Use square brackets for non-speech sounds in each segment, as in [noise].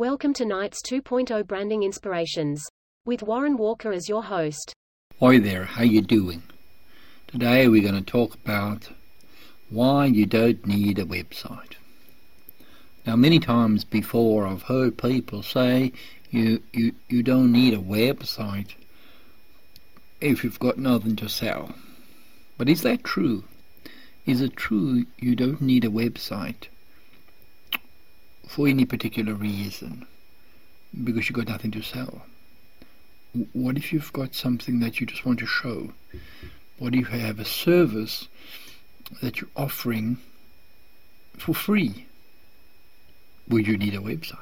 Welcome to Knights 2.0 Branding Inspirations. With Warren Walker as your host. Hi there, how you doing? Today we're going to talk about why you don't need a website. Now many times before I've heard people say you, you, you don't need a website if you've got nothing to sell. But is that true? Is it true you don't need a website for any particular reason because you've got nothing to sell? What if you've got something that you just want to show? What if you have a service that you're offering for free? Would you need a website?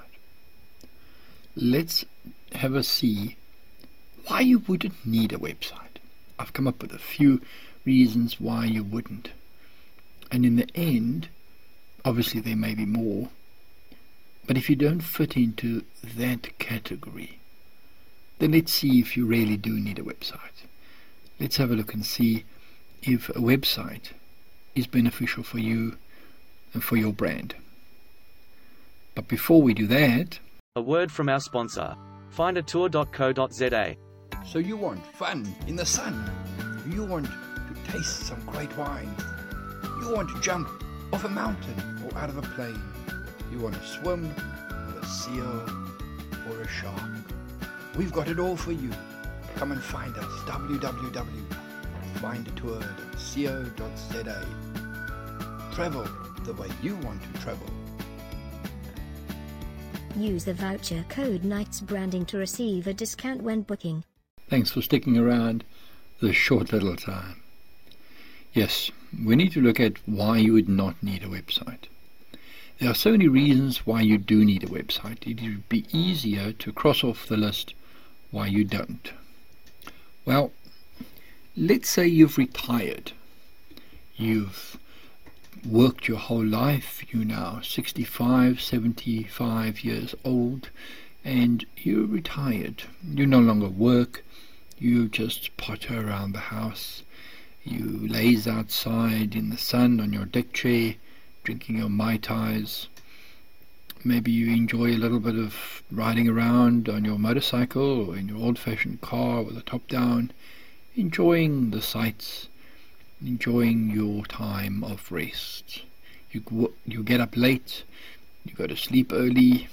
Let's have a see why you wouldn't need a website. I've come up with a few reasons why you wouldn't. And in the end, obviously there may be more, but if you don't fit into that category, then let's see if you really do need a website. Let's have a look and see if a website is beneficial for you and for your brand. But before we do that, a word from our sponsor, findatour.co.za. So you want fun in the sun? You want to taste some great wine? You want to jump off a mountain or out of a plane? You want to swim with a seal or a shark? We've got it all for you. Come and find us www.findatour.co.za. Travel the way you want to travel. Use the voucher code Knights Branding to receive a discount when booking. thanks for sticking around this short little time. Yes, we need to look at why you would not need a website. There are so many reasons why you do need a website. It would be easier to cross off the list why you don't. Well, let's say you've retired. You've worked your whole life. You're now 65, 75 years old, and you're retired. You no longer work. You just potter around the house. You laze outside in the sun on your deck chair, drinking your Mai Tais. Maybe you enjoy a little bit of riding around on your motorcycle or in your old-fashioned car with the top down, enjoying the sights, enjoying your time of rest. You you get up late, you go to sleep early,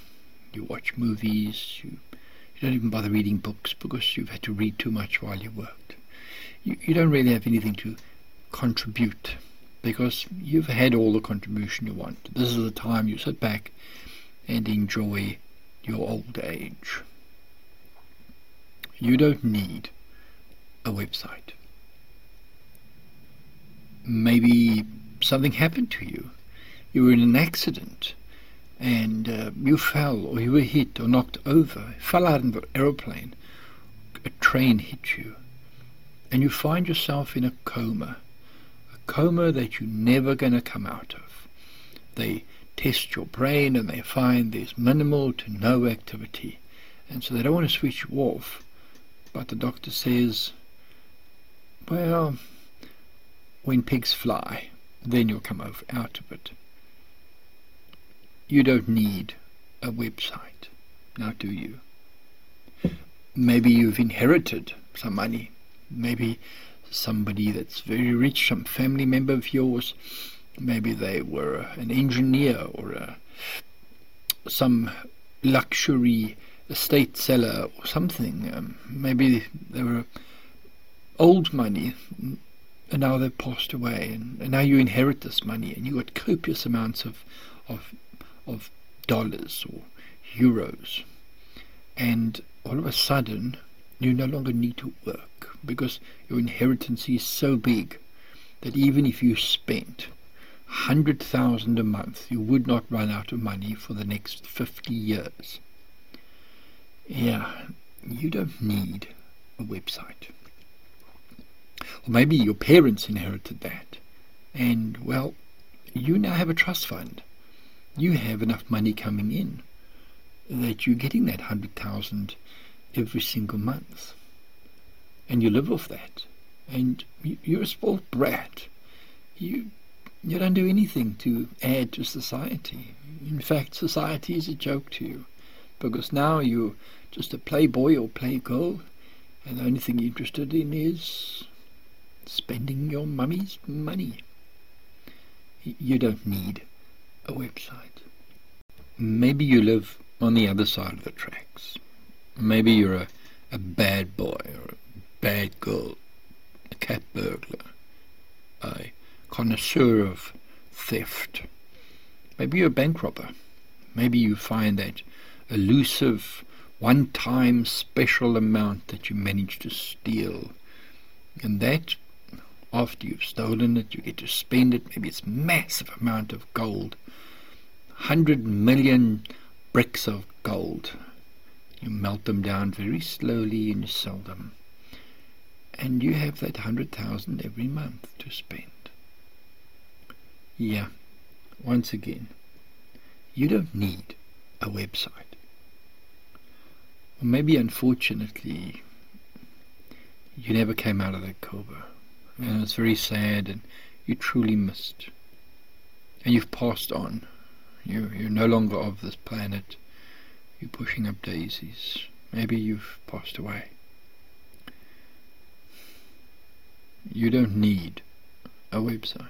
you watch movies, you you don't even bother reading books because you've had to read too much while you worked. You, you don't really have anything to contribute because you've had all the contribution you want. This is the time you sit back and enjoy your old age. You don't need a website. Maybe something happened to you. You were in an accident and uh, you fell or you were hit or knocked over, fell out of an aeroplane, a train hit you, and you find yourself in a coma, coma that you're never going to come out of. They test your brain and they find there's minimal to no activity, and so they don't want to switch you off, but the doctor says, well, when pigs fly, then you'll come out of it. You don't need a website, now do you? Maybe you've inherited some money. Maybe somebody that's very rich, some family member of yours, maybe they were an engineer or a, some luxury estate seller or something. Um, maybe they were old money and now they've passed away and, and now you inherit this money and you got copious amounts of, of of dollars or euros. And all of a sudden, you no longer need to work because your inheritance is so big that even if you spent 100,000 a month, you would not run out of money for the next 50 years. Yeah, you don't need a website. Or maybe your parents inherited that. And, well, you now have a trust fund you have enough money coming in that you're getting that hundred thousand every single month, and you live off that, and you're a spoiled brat. You you don't do anything to add to society. In fact, society is a joke to you. because now you're just a playboy or playgirl, and the only thing you're interested in is spending your mummy's money. You don't need a website. Maybe you live on the other side of the tracks. Maybe you're a, a bad boy or a bad girl, a cat burglar, a connoisseur of theft. Maybe you're a bank robber. Maybe you find that elusive one time special amount that you managed to steal. And that, after you've stolen it, you get to spend it. Maybe it's massive amount of gold. Hundred million bricks of gold. You melt them down very slowly and you sell them. And you have that hundred thousand every month to spend. Yeah, once again, you don't need a website. Or maybe unfortunately, you never came out of that cobra. And it's very sad and you truly missed. And you've passed on. You, you're no longer of this planet. You're pushing up daisies. Maybe you've passed away. You don't need a website.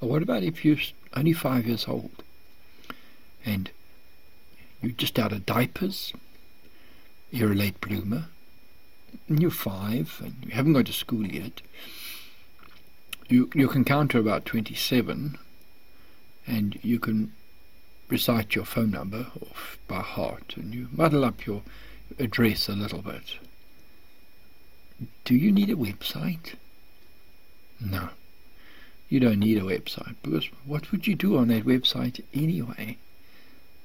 Or what about if you're only five years old and you're just out of diapers, you're a late bloomer, and you're five and you haven't gone to school yet, you, you can count to about 27 and you can recite your phone number off by heart and you muddle up your address a little bit. Do you need a website? No. You don't need a website because what would you do on that website anyway?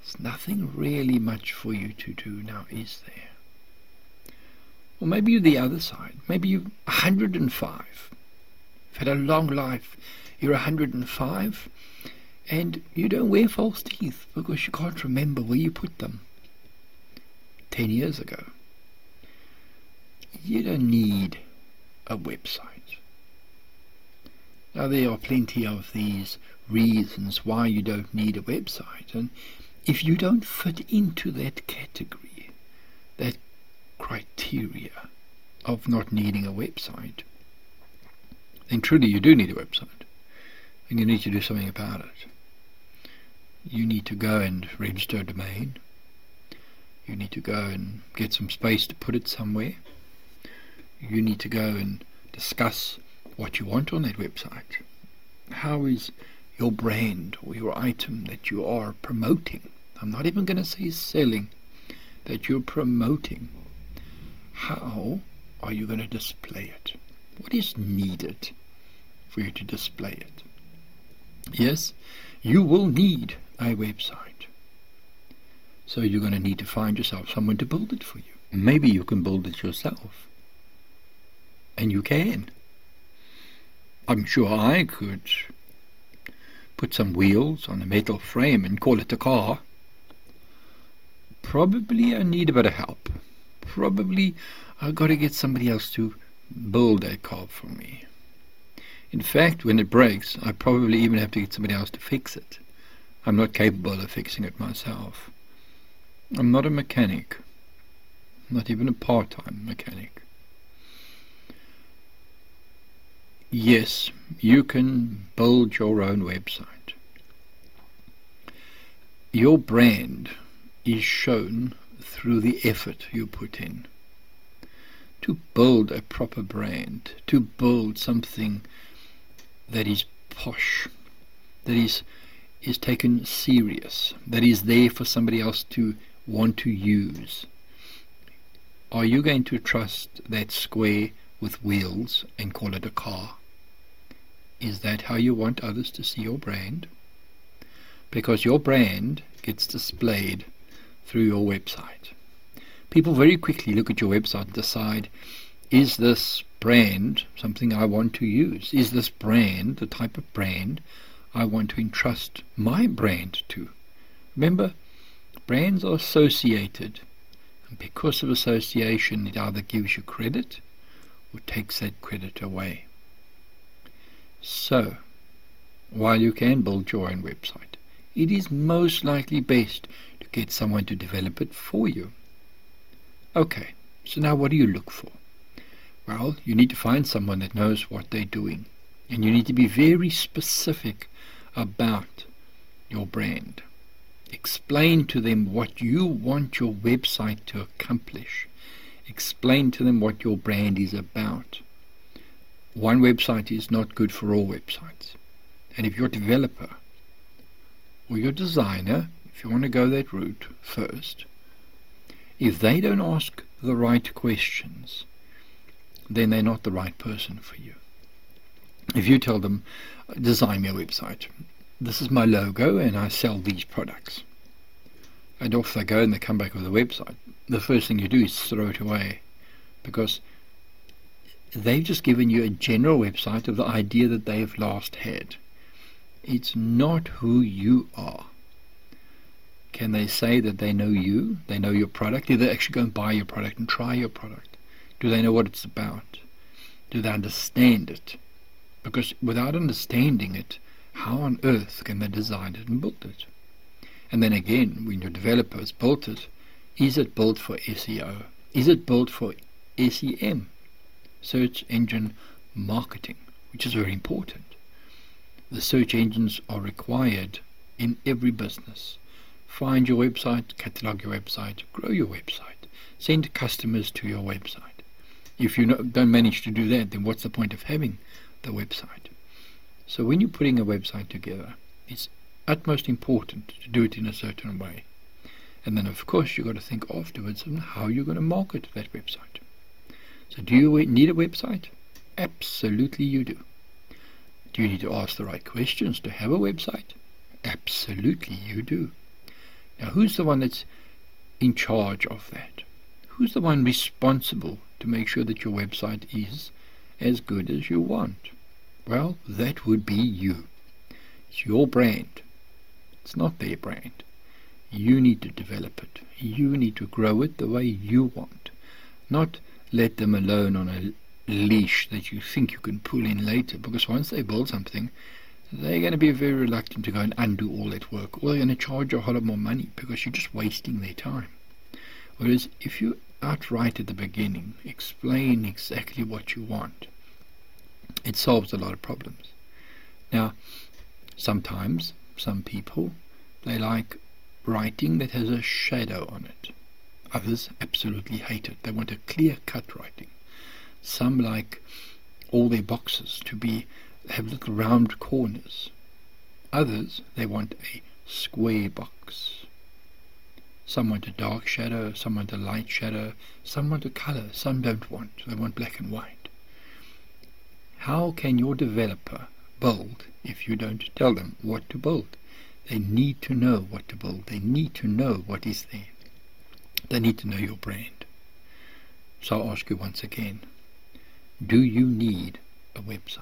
There's nothing really much for you to do now, is there? Or maybe you're the other side. Maybe you're 105. You've had a long life. You're 105 and you don't wear false teeth because you can't remember where you put them 10 years ago. You don't need a website. Now, there are plenty of these reasons why you don't need a website, and if you don't fit into that category, that criteria of not needing a website, then truly you do need a website, and you need to do something about it you need to go and register a domain. You need to go and get some space to put it somewhere. You need to go and discuss what you want on that website. How is your brand or your item that you are promoting? I'm not even going to say selling, that you're promoting. How are you going to display it? What is needed for you to display it? Yes, you will need a website. So you're going to need to find yourself someone to build it for you. Maybe you can build it yourself. And you can. I'm sure I could put some wheels on a metal frame and call it a car. Probably I need a bit of help. Probably I've got to get somebody else to build that car for me. In fact, when it breaks, I probably even have to get somebody else to fix it. I'm not capable of fixing it myself. I'm not a mechanic, not even a part time mechanic. Yes, you can build your own website. Your brand is shown through the effort you put in. To build a proper brand, to build something that is posh, that is is taken serious, that is there for somebody else to want to use. Are you going to trust that square with wheels and call it a car? Is that how you want others to see your brand? Because your brand gets displayed through your website. People very quickly look at your website and decide, is this brand something I want to use? Is this brand the type of brand I want to entrust my brand to. Remember, brands are associated, and because of association, it either gives you credit or takes that credit away. So, while you can build your own website, it is most likely best to get someone to develop it for you. Okay, so now what do you look for? Well, you need to find someone that knows what they're doing. And you need to be very specific about your brand. Explain to them what you want your website to accomplish. Explain to them what your brand is about. One website is not good for all websites. And if your developer or your designer, if you want to go that route first, if they don't ask the right questions, then they're not the right person for you. If you tell them, design me a website, this is my logo and I sell these products, and off they go and they come back with a website, the first thing you do is throw it away because they've just given you a general website of the idea that they've last had. It's not who you are. Can they say that they know you? They know your product? Do they actually go and buy your product and try your product? Do they know what it's about? Do they understand it? Because without understanding it, how on earth can they design it and build it? And then again, when your developer has built it, is it built for SEO? Is it built for SEM? Search engine marketing, which is very important. The search engines are required in every business. Find your website, catalog your website, grow your website, send customers to your website. If you don't manage to do that, then what's the point of having the website? So when you're putting a website together, it's utmost important to do it in a certain way. And then, of course, you've got to think afterwards on how you're going to market that website. So, do you need a website? Absolutely, you do. Do you need to ask the right questions to have a website? Absolutely, you do. Now, who's the one that's in charge of that? Who's the one responsible to make sure that your website is as good as you want? Well, that would be you. It's your brand. It's not their brand. You need to develop it. You need to grow it the way you want. Not let them alone on a leash that you think you can pull in later because once they build something, they're going to be very reluctant to go and undo all that work, or they're going to charge you a whole lot more money because you're just wasting their time. Whereas if you outright at the beginning explain exactly what you want, it solves a lot of problems. Now, sometimes some people they like writing that has a shadow on it. Others absolutely hate it. They want a clear cut writing. Some like all their boxes to be have little round corners. Others, they want a square box. Some want a dark shadow, some want a light shadow, some want a color, some don't want. They want black and white. How can your developer build if you don't tell them what to build? They need to know what to build. They need to know what is there. They need to know your brand. So I'll ask you once again, do you need a website?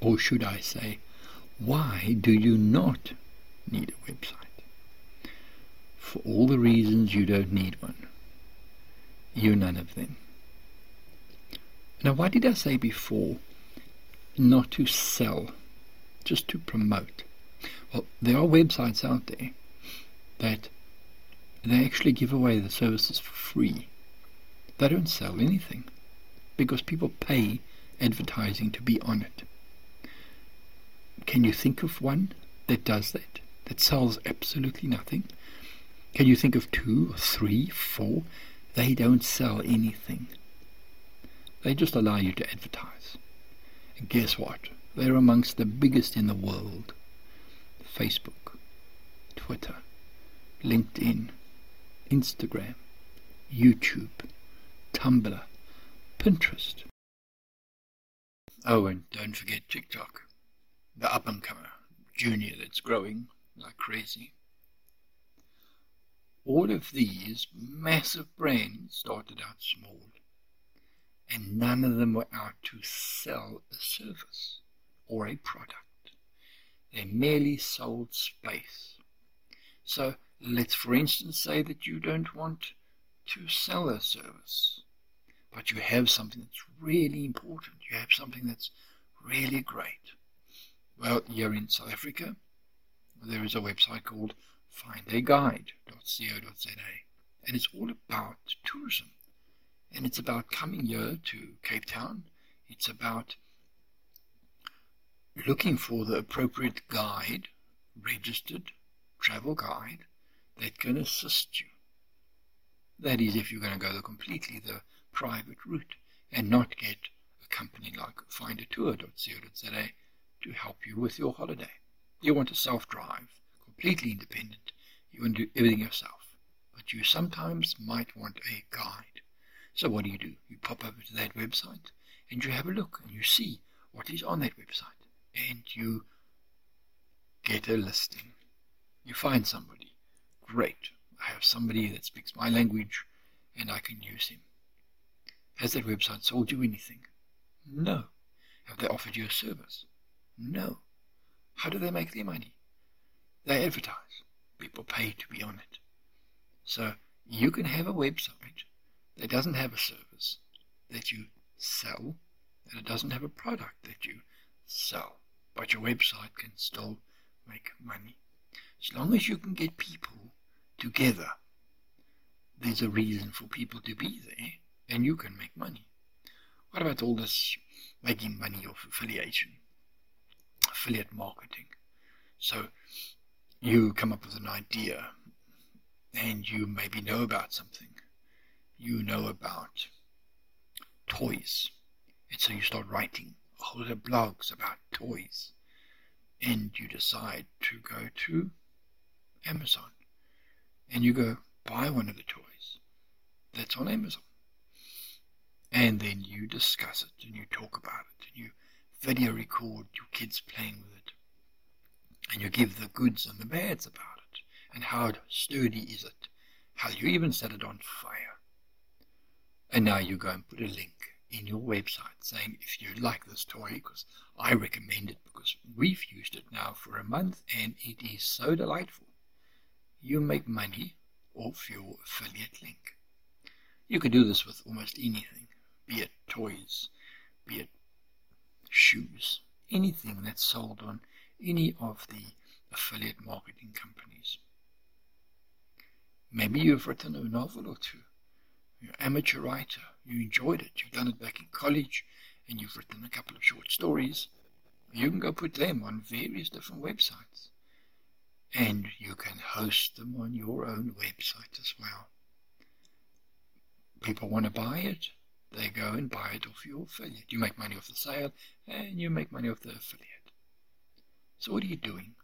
Or should I say, why do you not need a website? For all the reasons you don't need one. You're none of them. Now, why did I say before not to sell, just to promote? Well, there are websites out there that they actually give away the services for free. They don't sell anything because people pay advertising to be on it. Can you think of one that does that, that sells absolutely nothing? Can you think of two or three, four? They don't sell anything. They just allow you to advertise. And guess what? They're amongst the biggest in the world. Facebook, Twitter, LinkedIn, Instagram, YouTube, Tumblr, Pinterest. Oh, and don't forget TikTok, the up and comer junior that's growing like crazy. All of these massive brands started out small, and none of them were out to sell a service or a product. They merely sold space. So let's, for instance, say that you don't want to sell a service, but you have something that's really important. You have something that's really great. Well, you're in South Africa. there is a website called findaguide.co.za, and it's all about tourism. And it's about coming here to Cape Town. It's about looking for the appropriate guide, registered travel guide, that can assist you. That is, if you're going to go the completely the private route and not get a company like findatour.co.za to help you with your holiday. You want to self-drive, completely independent. You want to do everything yourself. But you sometimes might want a guide. So what do you do? You pop over to that website and you have a look and you see what is on that website. And you get a listing. You find somebody. Great. I have somebody that speaks my language and I can use him. Has that website sold you anything? No. Have they offered you a service? No. How do they make their money? They advertise. People pay to be on it. So you can have a website that doesn't have a service that you sell, and it doesn't have a product that you sell, but your website can still make money. As long as you can get people together, there's a reason for people to be there, and you can make money. What about all this making money off affiliation, affiliate marketing? So you come up with an idea, and you maybe know about something. You know about toys, and so you start writing a whole lot of blogs about toys, and you decide to go to Amazon and you go buy one of the toys that's on Amazon. And then you discuss it and you talk about it and you video record your kids playing with it. And you give the goods and the bads about it. And how sturdy is it? How you even set it on fire. And now you go and put a link in your website saying if you like this toy, because I recommend it because we've used it now for a month and it is so delightful you make money off your affiliate link. You can do this with almost anything, be it toys, be it shoes, anything that's sold on any of the affiliate marketing companies. Maybe you've written a novel or two. You're an amateur writer. You enjoyed it. You've done it back in college and you've written a couple of short stories. You can go put them on various different websites and you can host them on your own website as well. People want to buy it, they go and buy it off your affiliate. You make money off the sale, and you make money off the affiliate. So what are you doing?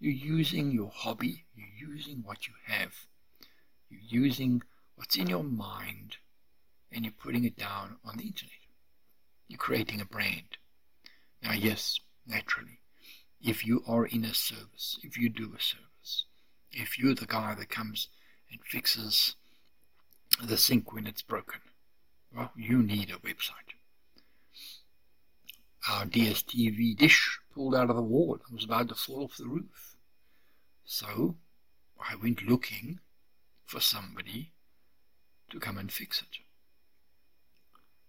You're using your hobby, you're using what you have, you're using what's in your mind, and you're putting it down on the internet. You're creating a brand. Now, yes, naturally, if you are in a service, if you do a service, if you're the guy that comes and fixes the sink when it's broken, well, you need a website. Our DSTV dish pulled out of the wall and was about to fall off the roof. So I went looking for somebody to come and fix it.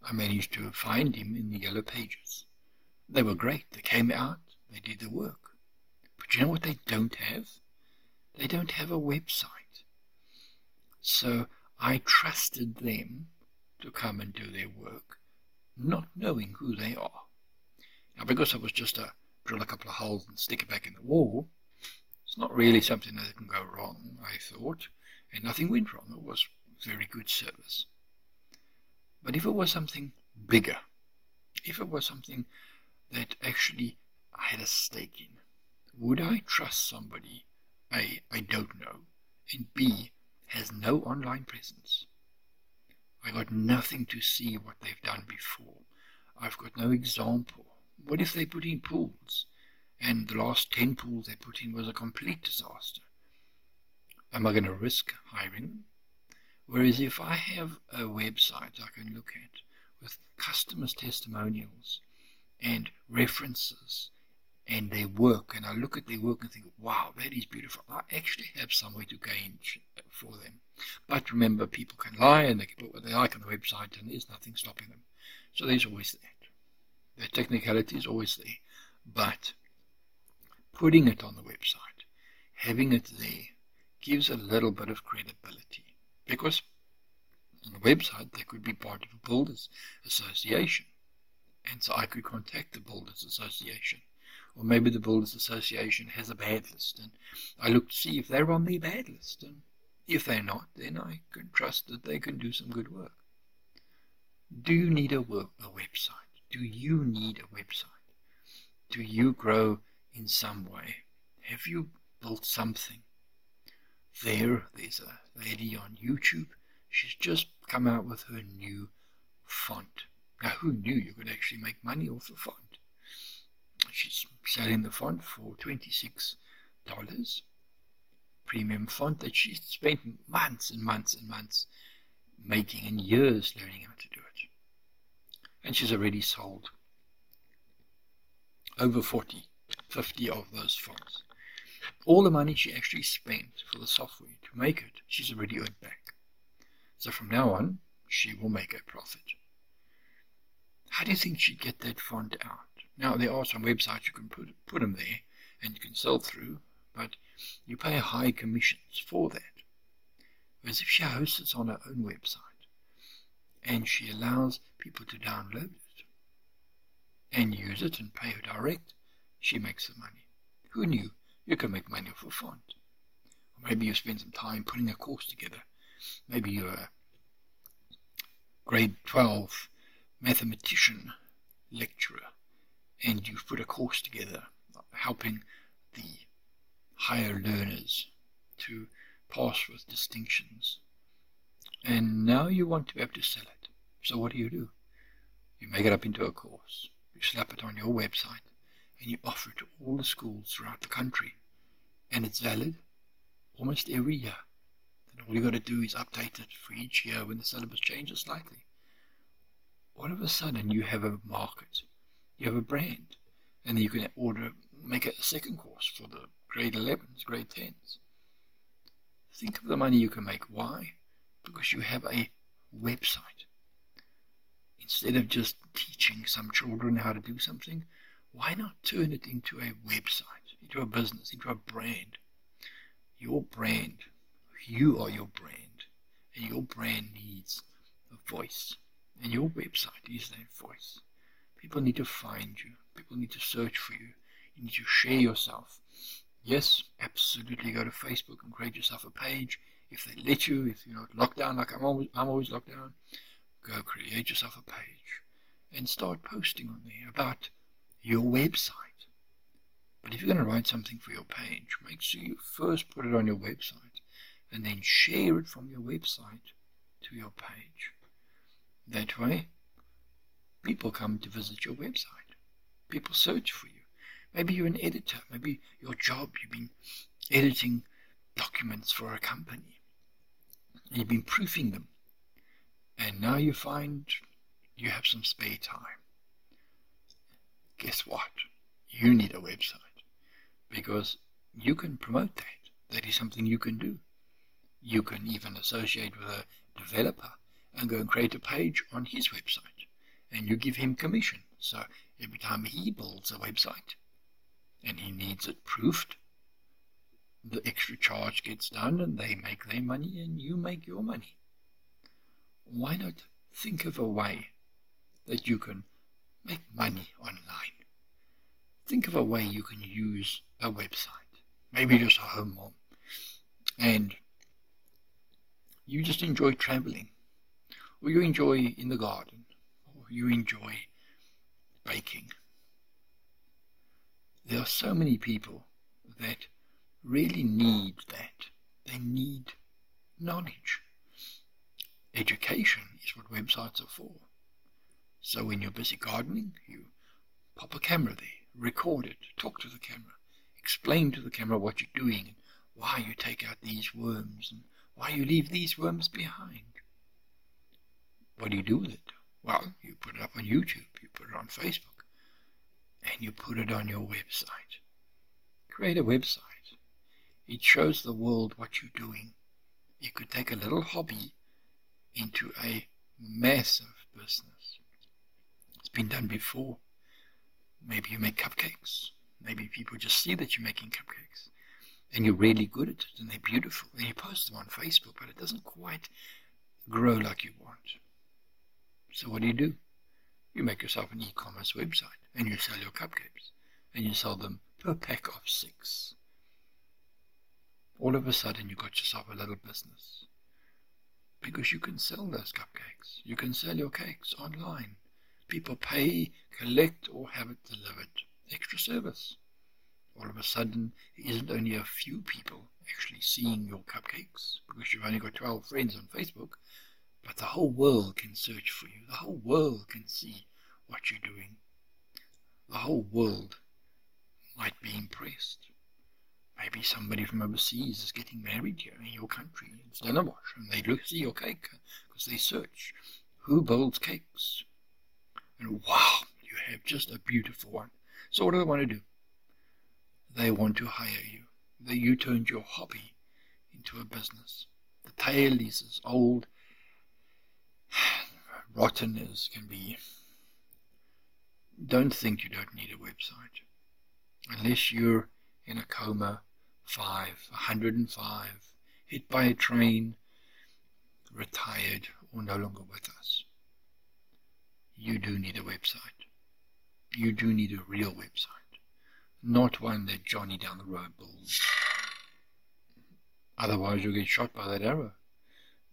I managed to find him in the yellow pages. They were great. They came out, they did the work. But you know what they don't have? They don't have a website. So I trusted them to come and do their work, not knowing who they are. Now, because I was just a drill a couple of holes and stick it back in the wall, it's not really something that can go wrong, I thought, and nothing went wrong. It was very good service. But if it was something bigger, if it was something that actually I had a stake in. Would I trust somebody A, I don't know, and B, has no online presence? I got nothing to see what they've done before. I've got no example. What if they put in pools, and the last ten pools they put in was a complete disaster? Am I going to risk hiring them? Whereas if I have a website I can look at with customers' testimonials and references and their work, and I look at their work and think, wow, that is beautiful. I actually have some way to gain for them. But remember, people can lie and they can put what they like on the website, and there's nothing stopping them. So there's always that. The technicality is always there. But putting it on the website having it there gives a little bit of credibility because on the website they could be part of a builders association. And so I could contact the builders association. Or maybe the builders association has a bad list and I look to see if they're on the bad list. And if they're not then I can trust that they can do some good work. Do you need a, work, a website? Do you need a website? Do you grow in some way? Have you built something there, there's a lady on YouTube. She's just come out with her new font. Now, who knew you could actually make money off a font? She's selling the font for $26. Premium font that she spent months and months and months making and years learning how to do it. And she's already sold over 40, 50 of those fonts. All the money she actually spent for the software to make it, she's already earned back. So from now on, she will make a profit. How do you think she'd get that font out? Now, there are some websites you can put, put them there and you can sell through, but you pay high commissions for that. Whereas if she hosts it on her own website and she allows people to download it and use it and pay her direct, she makes the money. Who knew you can make money off a font. Or maybe you spend some time putting a course together. Maybe you're a grade 12 mathematician lecturer and you've put a course together helping the higher learners to pass with distinctions. And now you want to be able to sell it. So what do you do? You make it up into a course. You slap it on your website and you offer it to all the schools throughout the country and it's valid almost every year. Then all you've got to do is update it for each year when the syllabus changes slightly. All of a sudden, you have a market, you have a brand, and you can order, make a second course for the grade 11s, grade 10s. Think of the money you can make. Why? Because you have a website. Instead of just teaching some children how to do something, why not turn it into a website, into a business, into a brand? Your brand, you are your brand, and your brand needs a voice, and your website is that voice. People need to find you, people need to search for you, you need to share yourself. Yes, absolutely go to Facebook and create yourself a page. If they let you, if you're not locked down like I'm always, I'm always locked down, go create yourself a page and start posting on there about your website. But if you're going to write something for your page, make sure you first put it on your website and then share it from your website to your page. That way, people come to visit your website. People search for you. Maybe you're an editor. Maybe your job, you've been editing documents for a company. And you've been proofing them. And now you find you have some spare time guess what? You need a website because you can promote that. That is something you can do. You can even associate with a developer and go and create a page on his website and you give him commission. So every time he builds a website and he needs it proofed, the extra charge gets done and they make their money and you make your money. Why not think of a way that you can make money online. Think of a way you can use a website, maybe just a home one, and you just enjoy traveling, or you enjoy in the garden, or you enjoy baking. There are so many people that really need that. They need knowledge. Education is what websites are for. So when you're busy gardening, you pop a camera there, record it, talk to the camera, explain to the camera what you're doing and why you take out these worms and why you leave these worms behind. What do you do with it? Well, you put it up on YouTube, you put it on Facebook, and you put it on your website. Create a website. It shows the world what you're doing. You could take a little hobby into a massive business. It's been done before. Maybe you make cupcakes. Maybe people just see that you're making cupcakes. and you're really good at it and they're beautiful and you post them on Facebook, but it doesn't quite grow like you want. So what do you do? You make yourself an e-commerce website and you sell your cupcakes and you sell them per pack of six. All of a sudden you got yourself a little business because you can sell those cupcakes. You can sell your cakes online. People pay, collect, or have it delivered. Extra service. All of a sudden, it isn't only a few people actually seeing your cupcakes because you've only got 12 friends on Facebook, but the whole world can search for you. The whole world can see what you're doing. The whole world might be impressed. Maybe somebody from overseas is getting married here in your country. It's Stellenbosch, and they look see your cake because they search who builds cakes. And wow, you have just a beautiful one. So what do they want to do? They want to hire you. They, you turned your hobby into a business. The tale is as old, [sighs] rotten as can be. Don't think you don't need a website. Unless you're in a coma five, a hundred and five, hit by a train, retired, or no longer with us. You do need a website. You do need a real website, not one that Johnny down the road builds. Otherwise, you'll get shot by that arrow.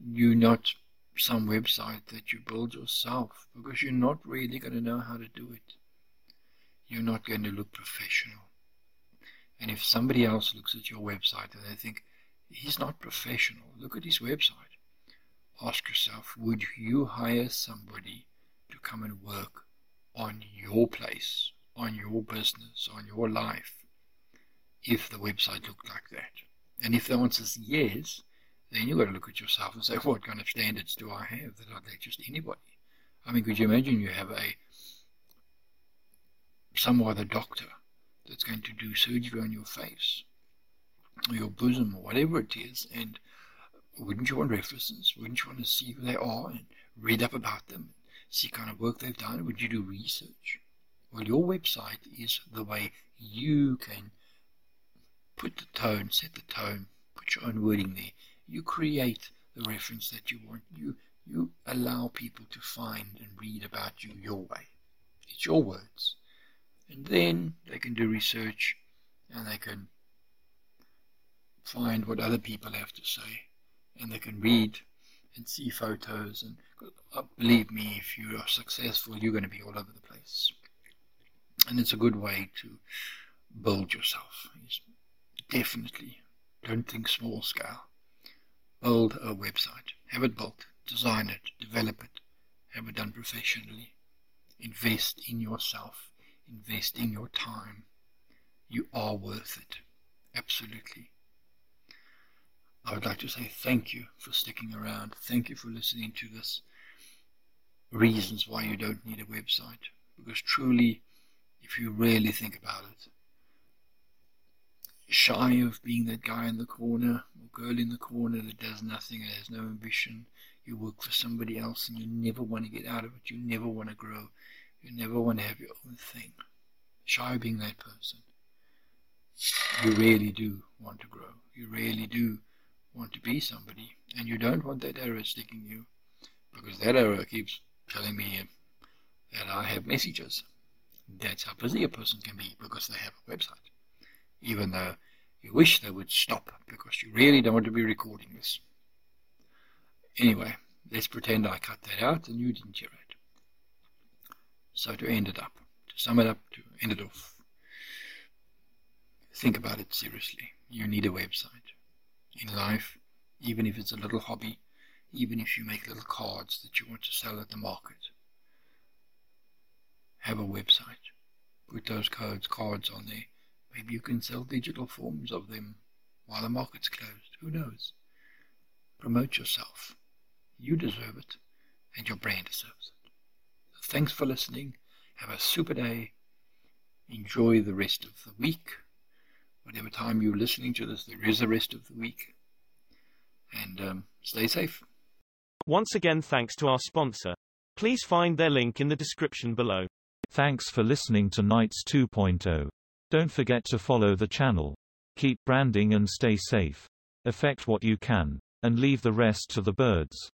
You're not some website that you build yourself because you're not really going to know how to do it. You're not going to look professional. And if somebody else looks at your website and they think, he's not professional, look at his website. Ask yourself, would you hire somebody to come and work on your place, on your business, on your life, if the website looked like that? And if the answer is yes, then you've got to look at yourself and say, [laughs] what kind of standards do I have that I'd let just anybody? I mean, could you imagine you have a some other doctor that's going to do surgery on your face or your bosom or whatever it is, and wouldn't you want references? Wouldn't you want to see who they are and read up about them, see kind of work they've done? Would you do research? Well, your website is the way you can put the tone, set the tone, put your own wording there. You create the reference that you want. You you allow people to find and read about you your way. It's your words. And then they can do research and they can find what other people have to say and they can read and see photos and uh, believe me if you are successful you're going to be all over the place. And it's a good way to build yourself. It's definitely don't think small scale. Build a website. Have it built design it develop it. Have it done professionally. Invest in yourself. Invest in your time. You are worth it. Absolutely. I would like to say thank you for sticking around. Thank you for listening to this. Reasons why you don't need a website. Because truly, if you really think about it, shy of being that guy in the corner or girl in the corner that does nothing and has no ambition, you work for somebody else and you never want to get out of it. You never want to grow. You never want to have your own thing. Shy of being that person. You really do want to grow. You really do want to be somebody. And you don't want that arrow sticking you. Because that arrow keeps telling me that I have messages. That's how busy a person can be because they have a website. Even though you wish they would stop because you really don't want to be recording this. Anyway, let's pretend I cut that out and you didn't hear it. So to end it up, to sum it up, to end it off, think about it seriously. You need a website. In life, even if it's a little hobby, even if you make little cards that you want to sell at the market, have a website. Put those codes, cards on there. Maybe you can sell digital forms of them while the market's closed. Who knows? Promote yourself. You deserve it, and your brand deserves it. Thanks for listening. Have a super day. Enjoy the rest of the week. Whatever time you're listening to this, there is a rest of the week. And um, stay safe. Once again, thanks to our sponsor. Please find their link in the description below. Thanks for listening to Knights 2.0. Don't forget to follow the channel. Keep branding and stay safe. Affect what you can. And leave the rest to the birds.